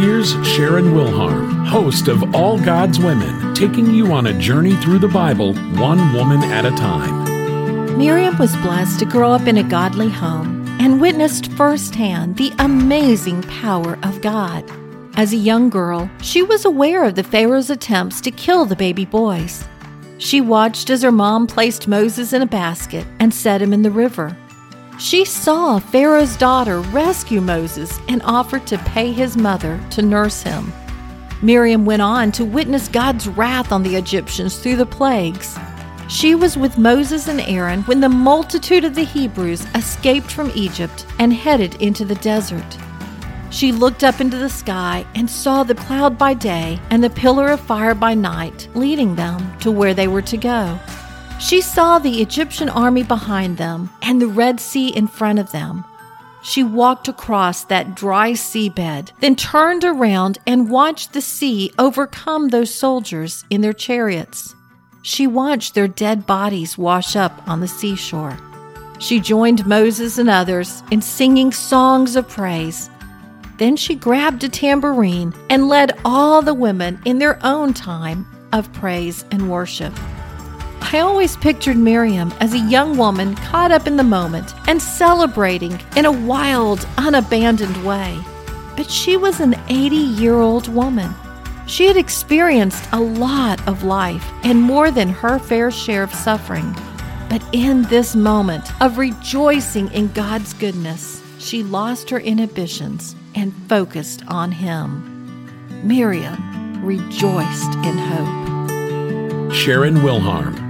Here's Sharon Wilharm, host of All God's Women, taking you on a journey through the Bible, one woman at a time. Miriam was blessed to grow up in a godly home and witnessed firsthand the amazing power of God. As a young girl, she was aware of the Pharaoh's attempts to kill the baby boys. She watched as her mom placed Moses in a basket and set him in the river. She saw Pharaoh's daughter rescue Moses and offered to pay his mother to nurse him. Miriam went on to witness God's wrath on the Egyptians through the plagues. She was with Moses and Aaron when the multitude of the Hebrews escaped from Egypt and headed into the desert. She looked up into the sky and saw the cloud by day and the pillar of fire by night leading them to where they were to go. She saw the Egyptian army behind them and the Red Sea in front of them. She walked across that dry seabed, then turned around and watched the sea overcome those soldiers in their chariots. She watched their dead bodies wash up on the seashore. She joined Moses and others in singing songs of praise. Then she grabbed a tambourine and led all the women in their own time of praise and worship. I always pictured Miriam as a young woman caught up in the moment and celebrating in a wild, unabandoned way. But she was an 80 year old woman. She had experienced a lot of life and more than her fair share of suffering. But in this moment of rejoicing in God's goodness, she lost her inhibitions and focused on Him. Miriam rejoiced in hope. Sharon Wilharm